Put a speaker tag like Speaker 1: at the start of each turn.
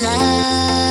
Speaker 1: Love